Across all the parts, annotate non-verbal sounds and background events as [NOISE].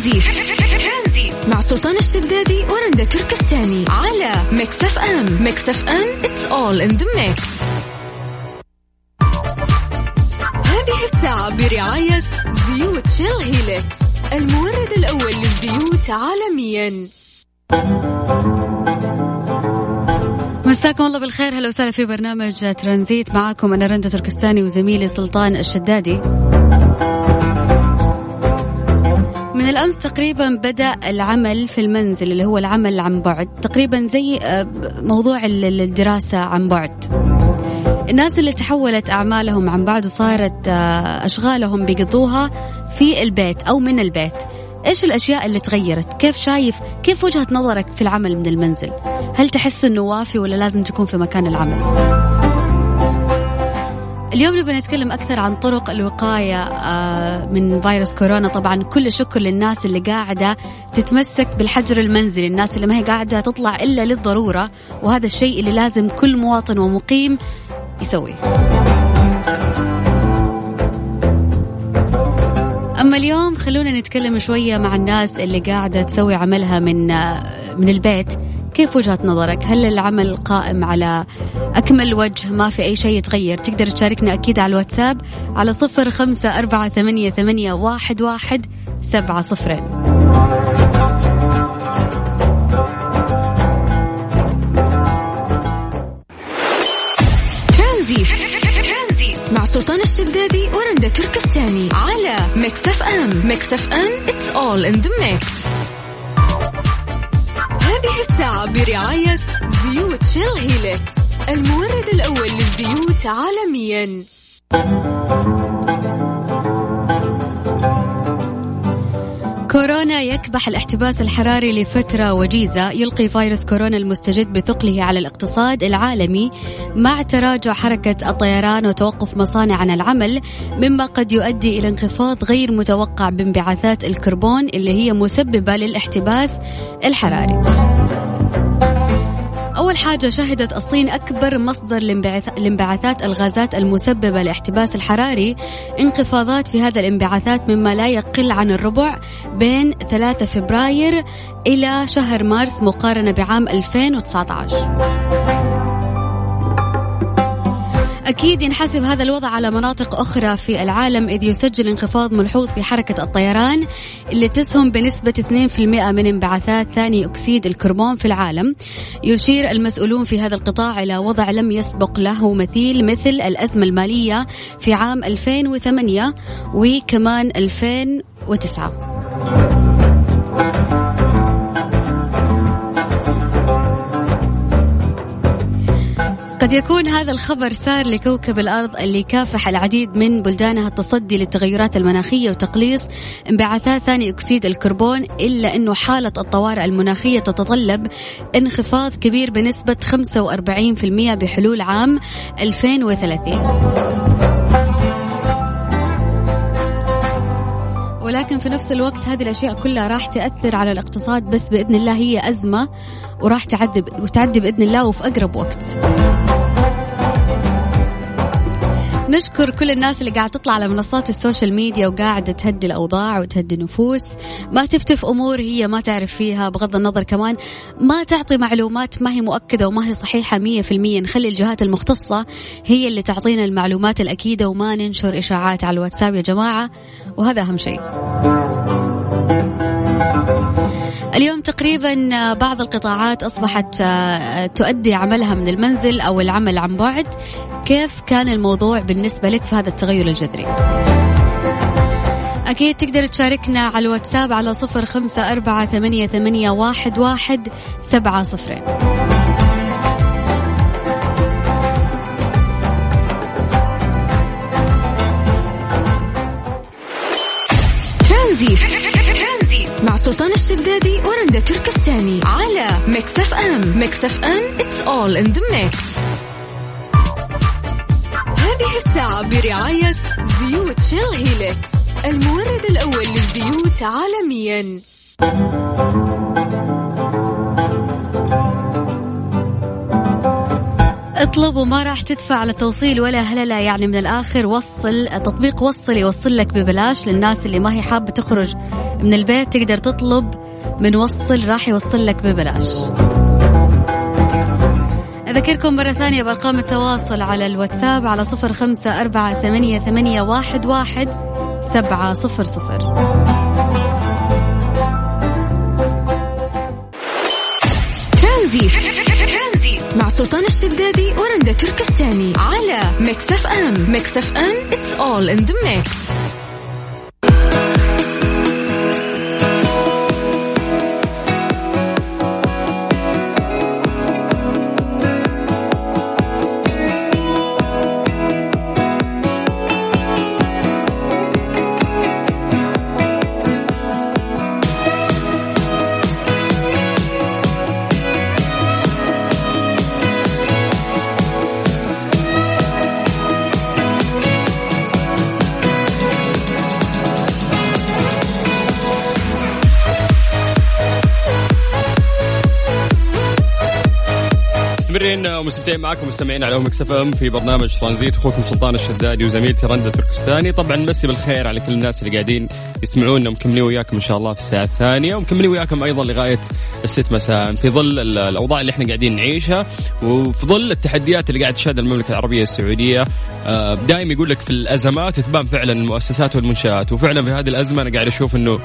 ترانزيت مع سلطان الشدادي ورندا تركستاني على Mix FM Mix FM it's all in the mix. هذه الساعة برعاية زيوت Shell Helix المورد الأول للزيوت عالميا. مساكم الله بالخير. هلا وسهلا في برنامج ترانزيت. معاكم أنا رندا تركستاني وزميلي سلطان الشدادي. الأمس تقريبا بدأ العمل في المنزل اللي هو العمل عن بعد تقريبا زي آه، موضوع الدراسة عن بعد. الناس اللي تحولت أعمالهم عن بعد وصارت آه، أشغالهم بيقضوها في البيت أو من البيت. إيش الأشياء اللي تغيرت؟ كيف شايف كيف وجهة نظرك في العمل من المنزل؟ هل تحس إنه وافي ولا لازم تكون في مكان العمل؟ اليوم نبغى نتكلم أكثر عن طرق الوقاية آه، من فيروس كورونا. طبعا كل شكر للناس اللي قاعدة تتمسك بالحجر المنزلي. الناس اللي ما هي قاعدة تطلع إلا للضرورة وهذا الشيء اللي لازم كل مواطن ومقيم يسويه. أما اليوم خلونا نتكلم شوية مع الناس اللي قاعدة تسوي عملها من آه، من البيت. كيف وجهة نظرك؟ هل العمل قائم على أكمل وجه؟ ما في أي شيء يتغير. تقدر تشاركنا أكيد على الواتساب على صفر خمسة أربعة ثمانية, ثمانية واحد, واحد سبعة صفرين. مع سلطان الشدادي ورندا تركستاني على Mix FM. Mix FM it's all in the mix. برعاية زيوت Shell Helix المورد الأول للزيوت عالميا. كورونا يكبح الاحتباس الحراري لفترة وجيزة. يلقي فيروس كورونا المستجد بثقله على الاقتصاد العالمي. مع تراجع حركة الطيران وتوقف مصانع عن العمل مما قد يؤدي إلى انخفاض غير متوقع بانبعاثات الكربون اللي هي مسببة للاحتباس الحراري. أول حاجة شهدت الصين أكبر مصدر لانبعاثات الغازات المسببة لاحتباس الحراري. انخفاضات في هذا الانبعاثات مما لا يقل عن الربع بين 3 فبراير إلى شهر مارس مقارنة بعام 2019 أكيد ينحسب هذا الوضع على مناطق أخرى في العالم إذ يسجل انخفاض ملحوظ في حركة الطيران اللي تسهم بنسبة 2% من انبعاثات ثاني أكسيد الكربون في العالم. يشير المسؤولون في هذا القطاع إلى وضع لم يسبق له مثيل مثل الأزمة المالية في عام 2008 وكمان 2009 قد يكون هذا الخبر سار لكوكب الأرض اللي يكافح العديد من بلدانها التصدي للتغيرات المناخية وتقليص انبعاثات ثاني أكسيد الكربون إلا أنه حالة الطوارئ المناخية تتطلب انخفاض كبير بنسبة 45% بحلول عام 2030 ولكن في نفس الوقت هذه الأشياء كلها راح تأثر على الاقتصاد بس بإذن الله هي أزمة وراح تعدي وتعدي بإذن الله وفي أقرب وقت. نشكر كل الناس اللي قاعد تطلع على منصات السوشيال ميديا وقاعدة تهدي الأوضاع وتهدي النفوس. ما تفتف أمور هي ما تعرف فيها بغض النظر كمان ما تعطي معلومات ما هي مؤكدة وما هي صحيحة مية في المية. نخلي الجهات المختصة هي اللي تعطينا المعلومات الأكيدة وما ننشر إشاعات على الواتساب يا جماعة وهذا أهم شيء. اليوم تقريبا بعض القطاعات أصبحت آه، تؤدي عملها من المنزل أو العمل عن بعد. كيف كان الموضوع بالنسبة لك في هذا التغير الجذري؟ أكيد تقدر تشاركنا على الواتساب على صفر خمسة أربعة ثمانية, ثمانية واحد, واحد سبعة صفرين. تركستاني على Mix FM Mix FM it's all in the mix. هذه الساعة برعاية زيوت Shell Helix المورد الأول للزيوت عالميا. اطلب وما راح تدفع على توصيل ولا هللة يعني من الآخر وصل تطبيق وصل يوصل لك ببلاش للناس اللي ما هي حابة تخرج من البيت تقدر تطلب من وصل راح يوصل لك ببلاش. أذكركم مرة ثانية بأرقام التواصل على الواتساب على صفر خمسة أربعة ثمانية, ثمانية واحد, واحد سبعة صفر صفر. ترانزيت مع سلطان الشدادي ورندا تركستاني على Mix FM. Mix FM it's all in the mix. مستمرين ومستمتعين معكم مستمعين على Mix FM في برنامج ترانزيت. أخوكم سلطان الشدادي وزميلتي رندا تركستاني طبعا نمسي بالخير على كل الناس اللي قاعدين يسمعونا. ومكملين وياكم إن شاء الله في الساعة الثانية. ومكملين وياكم أيضا لغاية الست مساء. في ظل الأوضاع اللي إحنا قاعدين نعيشها وفي ظل التحديات اللي قاعد تشهدها المملكة العربية السعودية آه، دائما يقول لك في الأزمات تبان فعلا المؤسسات والمنشآت. وفعلا في هذه الأزمة أنا قاعد أشوف إنه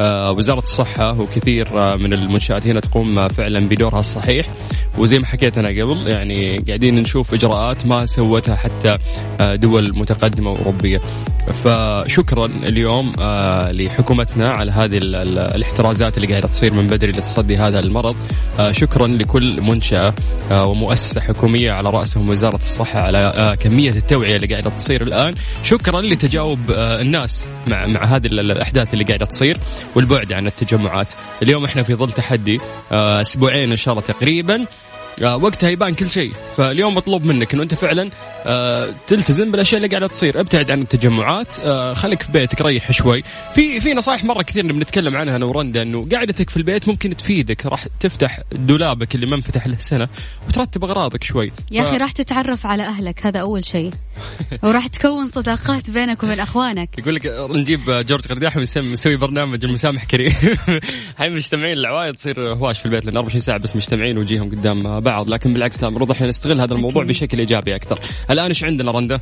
آه، وزارة الصحة وكثير آه، من المنشآت هنا تقوم فعلا بدورها الصحيح. وزي ما حكيت أنا قبل يعني قاعدين نشوف إجراءات ما سوتها حتى دول متقدمة وأوروبية. فشكرا اليوم لحكومتنا على هذه الاحترازات اللي قاعدة تصير من بدري لتصدي هذا المرض. شكرا لكل منشأة ومؤسسة حكومية على رأسهم وزارة الصحة على كمية التوعية اللي قاعدة تصير الآن. شكرا لتجاوب آه، الناس مع مع هذه الأحداث اللي قاعدة تصير والبعد عن التجمعات. اليوم إحنا في ظل تحدي آه، أسبوعين إن شاء الله تقريبا. آه، وقتها يبان كل شيء. فاليوم مطلوب منك إنه أنت فعلا آه، تلتزم بالأشياء اللي قاعدة تصير. ابتعد عن التجمعات. آه، خليك في بيتك ريح شوي. في في نصائح مرة كثير بنتكلم عنها أنا ورندا إنه قعدتك في البيت ممكن تفيدك. راح تفتح دولابك اللي ما انفتح له سنة وترتب أغراضك شوي. يا ف... أخي راح تتعرف على أهلك هذا أول شيء. وراح تكون صداقات بينك وبين أخوانك. يقول لك نجيب جورج قرداحي ويسوي برنامج المسامح كريم. [LAUGHS] هاي مجتمعين العوائل تصير هواش في البيت لأن 24 ساعة بس مجتمعين وجيهم قدام بعض لكن بالعكس المفروض إحنا نستغل هذا الموضوع أكيد. بشكل إيجابي أكثر. الآن إيش عندنا رندا؟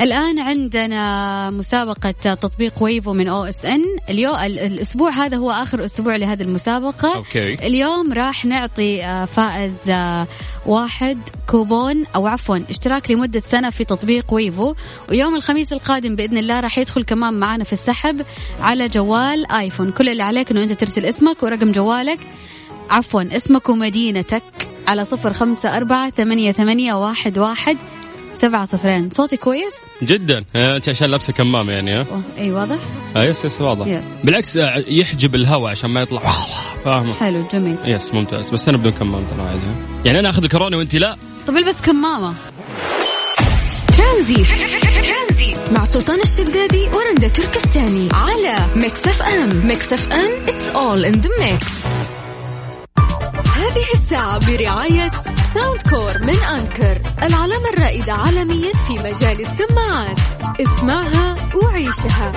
الآن عندنا مسابقة تطبيق Wavo من OSN. اليوم الأسبوع هذا هو آخر أسبوع لهذه المسابقة. okay. اليوم راح نعطي آه، فائز آه، واحد كوبون أو عفوا اشتراك لمدة سنة في تطبيق Wavo. ويوم الخميس القادم بإذن الله راح يدخل كمان معنا في السحب على جوال آيفون. كل اللي عليك أنه أنت ترسل اسمك ورقم جوالك. عفوا اسمك ومدينتك. على صفر خمسة أربعة ثمانية, ثمانية واحد, واحد. سبعة صفرين. صوتي كويس؟ جدا. آه، أنت عشان لابسة كمامة يعني ها؟ إي واضح؟ آه yes yes واضح. yes. بالعكس آه، يحجب الهواء عشان ما يطلع. فاهمة. حلو جميل. yes ممتاز. بس أنا بدون كمامة ترى عادي يعني أنا آخذ الكورونا وأنت لا؟ طب البس كمامة. ترانزيت مع سلطان الشدادي ورندا تركستاني. على Mix FM. Mix FM it's all in the mix هذه الساعة برعاية Soundcore من Anker العلامة الرائدة عالميا في مجال السماعات. اسمعها وعيشها.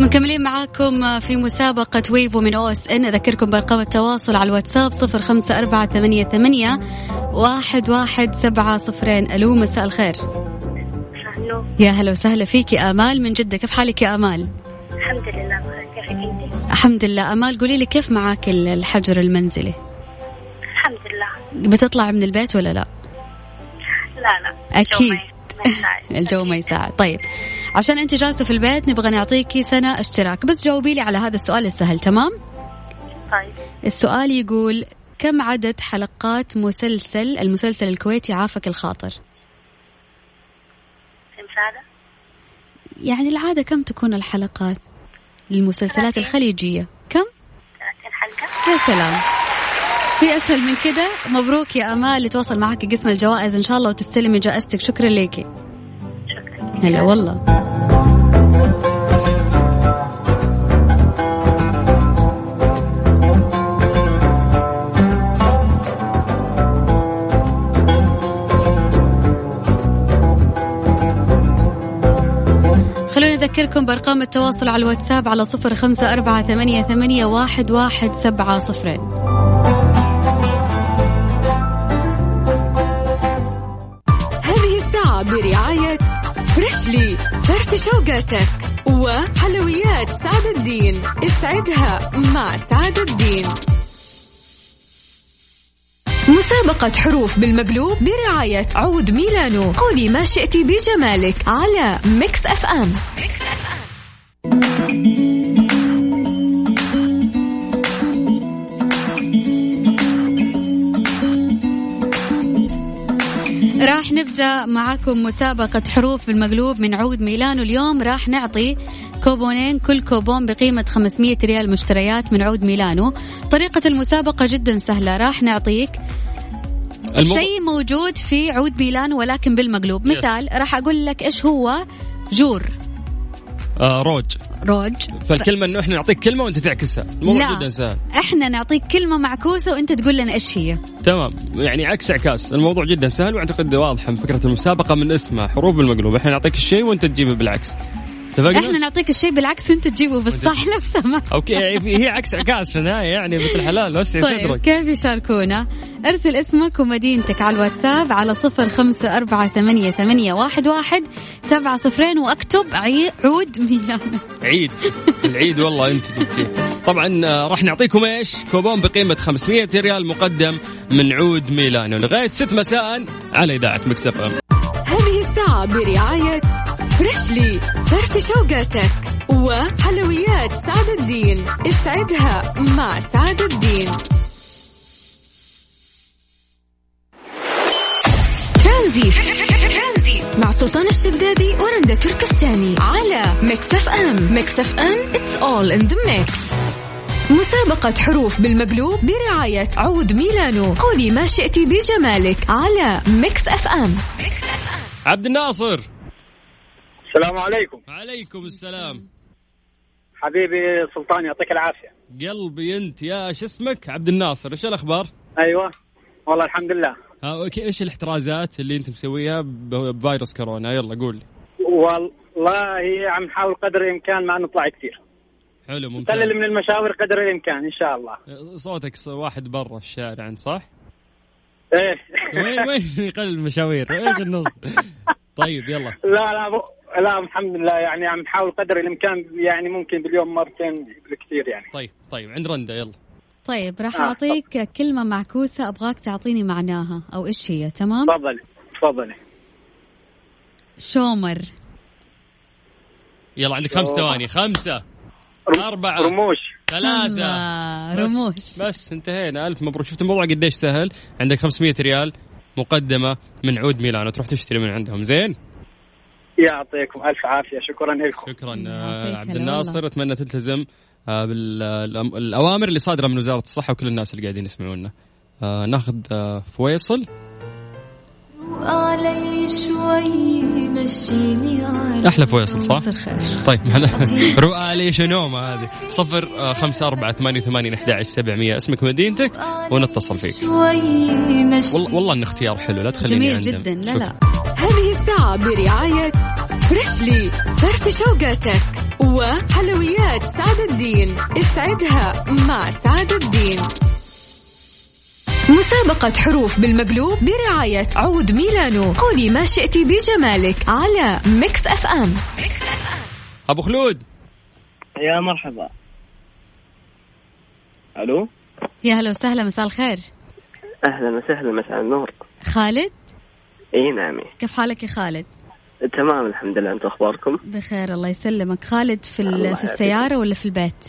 مكملين معاكم في مسابقة ويفو من أو اس إن. أذكركم بأرقام التواصل على الواتساب صفر خمسة أربعة ثمانية, ثمانية واحد, واحد سبعة صفرين. ألو مساء الخير. يا هلا وسهلا فيك يا آمال. من جدة كيف حالك يا آمال؟ الحمد لله بخير. كيفك انت الحمد لله. آمال قولي لي كيف معاك الحجر المنزلي؟ الحمد لله. بتطلع من البيت ولا لا؟ لا لا. أكيد. [LAUGHS] الجو ما يساعد طيب عشان أنت جالسة في البيت نبغى نعطيكي سنة اشتراك. بس جاوبي لي على هذا السؤال السهل تمام؟ طيب. السؤال يقول كم عدد حلقات مسلسل المسلسل الكويتي عافك الخاطر؟ يعني العادة كم تكون الحلقات للمسلسلات الخليجية؟ كم؟ 30 حلقة؟ يا سلام. في أسهل من كده. مبروك يا أمال اللي توصل معك قسم الجوائز. إن شاء الله وتستلمي جائزتك. شكرا ليكي شكرا. هلا والله. نذكركم بأرقام التواصل على الواتساب على صفر خمسة أربعة ثمانية, ثمانية واحد, واحد سبعة صفرين. هذه الساعة برعاية Freshly فرفش أوقاتك وحلويات سعد الدين. اسعدها مع سعد الدين. مسابقة حروف بالمقلوب برعاية عود ميلانو. قولي ما شئت بجمالك على Mix FM راح نبدأ معاكم مسابقة حروف بالمقلوب من عود ميلانو. اليوم راح نعطي كوبونين كل كوبون بقيمة 500 ريال مشتريات من عود ميلانو. طريقة المسابقة جدا سهلة. راح نعطيك المو... شيء موجود في عود ميلانو ولكن بالمقلوب. مثال راح أقول لك إيش هو جور. آه روج. روج. فالكلمة إنه إحنا نعطيك كلمة وأنت تعكسها. الموضوع. جدا سهل إحنا نعطيك كلمة معكوسة وأنت تقول لنا إيش هي. تمام. يعني عكس عكاس. الموضوع جدا سهل وأعتقد واضحة فكرة المسابقة من اسمها حروف بالمقلوب. إحنا نعطيك الشيء وأنت تجيبه بالعكس. اتفقنا؟ إحنا نعطيك الشيء بالعكس وانت تجيبه بالصح لو سمحت. أوكي هي عكس عكاس في النهاية يعني مثل الحلال وسع طيب صدرك كيف يشاركونا؟ ارسل اسمك ومدينتك على الواتساب على صفر خمسة أربعة ثمانية, ثمانية واحد, واحد سبعة صفرين وأكتب عي- عود ميلانو عيد. العيد والله انت جبتيه. طبعا آه، راح نعطيكم إيش؟ كوبون بقيمة 500 ريال مقدم من عود ميلانو. لغاية 6 مساء على إذاعة Mix FM هذه الساعة برعاية Freshly فرفش أوقاتك وحلويات سعد الدين. اسعدها مع سعد الدين. ترانزيت. مع سلطان الشدادي ورندا تركستاني على Mix FM. Mix FM it's all in the mix. مسابقة حروف بالمقلوب برعاية عود ميلانو. قولي ما شئت بجمالك على Mix FM. عبد الناصر. السلام عليكم. عليكم السلام. حبيبي سلطان يعطيك العافية. قلبي انت يا شو اسمك؟ عبد الناصر. إيش الأخبار؟ أيوة. والله الحمد لله. ها okay. إيش الاحترازات اللي انت مسويها بفيروس كورونا؟ يلا قول لي. والله عم نحاول قدر الإمكان ما نطلع كثير. حلو ممتاز. نقلل من المشاوير قدر الإمكان إن شاء الله. صوتك واحد برا في الشارع أنت صح؟ إيه. وين وين يقلل المشاوير؟ إيش النص؟ [LAUGHS] طيب يلا. لا لا. لا الحمد لله يعني عم نحاول قدر الإمكان يعني ممكن باليوم مرتين بالكثير يعني. طيب طيب عند رندا يلا. طيب راح آه، أعطيك كلمة معكوسة أبغاك تعطيني معناها أو إيش هي تمام؟ تفضلي تفضلي. شومر. يلا عندك خمس. ثواني خمسة رم- أربعة رموش. ثلاثة. الله، بس- رموش. بس انتهينا. ألف مبروك. شفت الموضوع قديش سهل؟ عندك 500 ريال مقدمة من عود ميلانو تروح تشتري من عندهم. زين؟ يعطيكم ألف عافية. شكرا لكم. شكرا آه، عبد الناصر. أتمنى تلتزم آه، بالاوامر اللي صادرة من وزارة الصحة وكل الناس اللي قاعدين يسمعونا. آه، ناخذ فويصل. علي شوي مشيني على أحلى فويصل صح؟ خير. طيب. رؤى ليش نومة هذه؟ صفر خمسة أربعة ثمانية ثمانية أحد عشر سبعمية. اسمك مدينتك ونتصل فيك. والله والله إن اختيار حلو لا تخليني جميل. جدا. لا. شكراً. هذه الساعة برعاية فريشلي فرف شوقاتك وحلويات سعد الدين. اسعدها مع سعد الدين. مسابقة حروف بالمقلوب برعاية عود ميلانو. قولي ما شئت بجمالك على Mix FM أبو خلود. يا مرحبا. ألو؟ يا هلا وسهلا مساء الخير. أهلا وسهلا مساء النور. خالد؟ إي نعم. كيف حالك يا خالد؟ تمام الحمد لله. أنتم أخباركم؟ بخير الله يسلمك. خالد في ال- في. السيارة ولا في البيت؟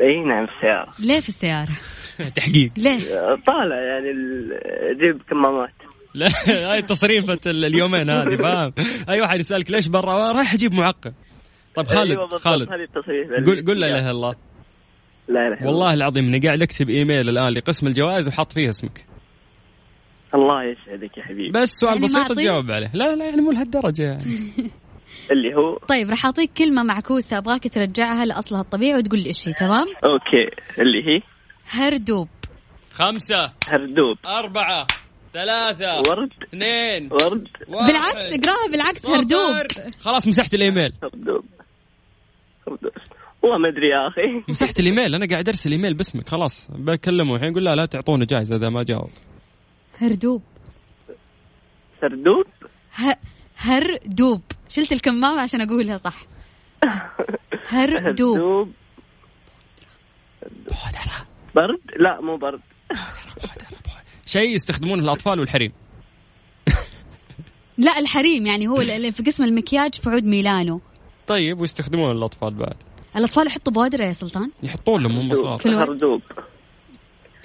إي نعم في السيارة. ليه في السيارة؟ [LAUGHS] تحقيق. ليه؟ طالع يعني ال- أجيب كمامات. لا هاي تصريفة ال- اليومين هذه فاهم؟ أي واحد يسألك ليش برا؟ رايح أجيب معقم. طيب خالد أيوة بالضبط، خالد. هذه التصريف قول قول لا إله إلا الله. لا إله والله العظيم إني قاعد أكتب إيميل الآن لقسم الجوائز وحط فيه اسمك. الله يسعدك يا حبيبي. بس سؤال يعني بسيط؟ تجاوب عليه. لا لا يعني مو لهالدرجة يعني. [LAUGHS] اللي هو؟ طيب راح أعطيك كلمة معكوسة. أبغاك ترجعها لأصلها الطبيعي وتقول لي إيش هي تمام؟ okay. اللي هي؟ هردوب. خمسة هردوب. أربعة ثلاثة ورد. اثنين ورد. واحد. بالعكس اقراها بالعكس صفر. هردوب. خلاص مسحت الإيميل. هردوب. فردوس والله ما أدري يا أخي. مسحت الإيميل. أنا قاعد أرسل إيميل باسمك خلاص. بكلمه. الحين يقول لا لا تعطونه جائزه إذا ما جاوب. هردوب. سردوب ه... هردوب. شلت الكمامة عشان أقولها صح. هردوب. هردوب. برد؟ لا مو برد. شيء يستخدمونه الأطفال والحريم. لا الحريم يعني هو اللي في قسم المكياج في عود ميلانو. طيب ويستخدمونه الأطفال بعد. الأطفال يحطوا بودرة يا سلطان؟ يحطون لهم هم صغار في. هردوب.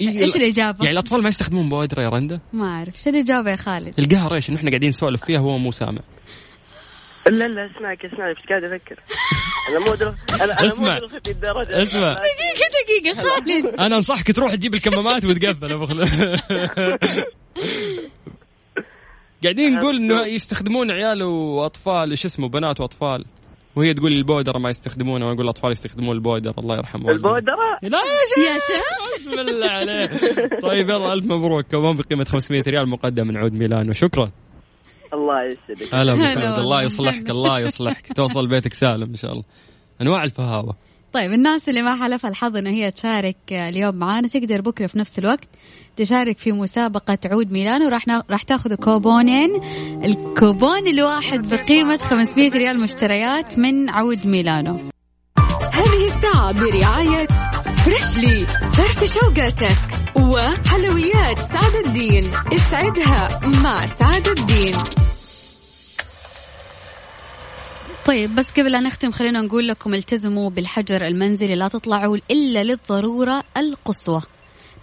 إيه، إيش الإجابة؟ يعني الأطفال ما يستخدمون بودره يا رنده ما أعرف. شو الإجابة يا خالد؟ القهر إيش؟ إن إحنا قاعدين نسولف فيها وهو مو سامع. لا لا اسمعك اسمعك إيش قاعد أفكر. أنا مو ادري أنا أنا اسمع. مو اسمع. دقيقة دقيقة خالد. أنا أنصحك تروح تجيب الكمامات وتقفل أبو خلود [LAUGHS] قاعدين نقول إنه يستخدمون عيال وأطفال إيش اسمه بنات وأطفال. وهي تقول البودره ما يستخدمونه وأنا أقول الأطفال يستخدمون البودره الله يرحم والديك. البودرة؟ لا يا شيخ! بسم الله عليك. طيب يلا ألف مبروك. كمان بقيمة 500 ريال مقدم من عود ميلانو شكرا الله يسعدك. هلا. الله يصلحك الله يصلحك. توصل بيتك سالم إن شاء الله. أنواع الفهاوة. طيب الناس اللي ما حلفها الحظ إن هي تشارك اليوم معانا تقدر بكرة في نفس الوقت تشارك في مسابقة عود ميلانو راح نا... راح تاخذ كوبونين. الكوبون الواحد بقيمة 500 ريال مشتريات من عود ميلانو هذه الساعة برعاية فريشلي فرف شوقاتك وحلويات سعد الدين. اسعدها مع سعد الدين. طيب بس قبل لا نختم خلينا نقول لكم التزموا بالحجر المنزلي لا تطلعوا إلا للضرورة القصوى.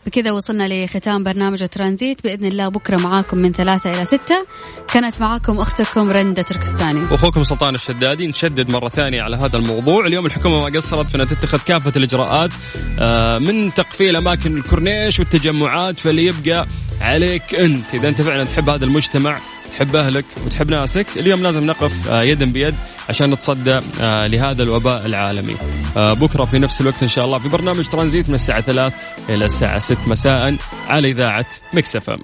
بكذا وصلنا لختام برنامج ترانزيت. بإذن الله بكرة معاكم من ثلاثة إلى ستة. كانت معاكم أختكم رندة تركستاني. واخوكم سلطان الشدادي. نشدد مرة ثانية على هذا الموضوع، اليوم الحكومة ما قصرت في انها تتخذ كافة الإجراءات آه، من تقفيل أماكن الكورنيش والتجمعات فاللي يبقى عليك أنت، إذا أنت فعلا تحب هذا المجتمع تحب أهلك وتحب ناسك، اليوم لازم نقف آه، يدا بيد عشان نتصدى آه، لهذا الوباء العالمي. آه، بكرة في نفس الوقت إن شاء الله في برنامج ترانزيت من الساعة 3 إلى الساعة 6 مساء على إذاعة مكس إف إم.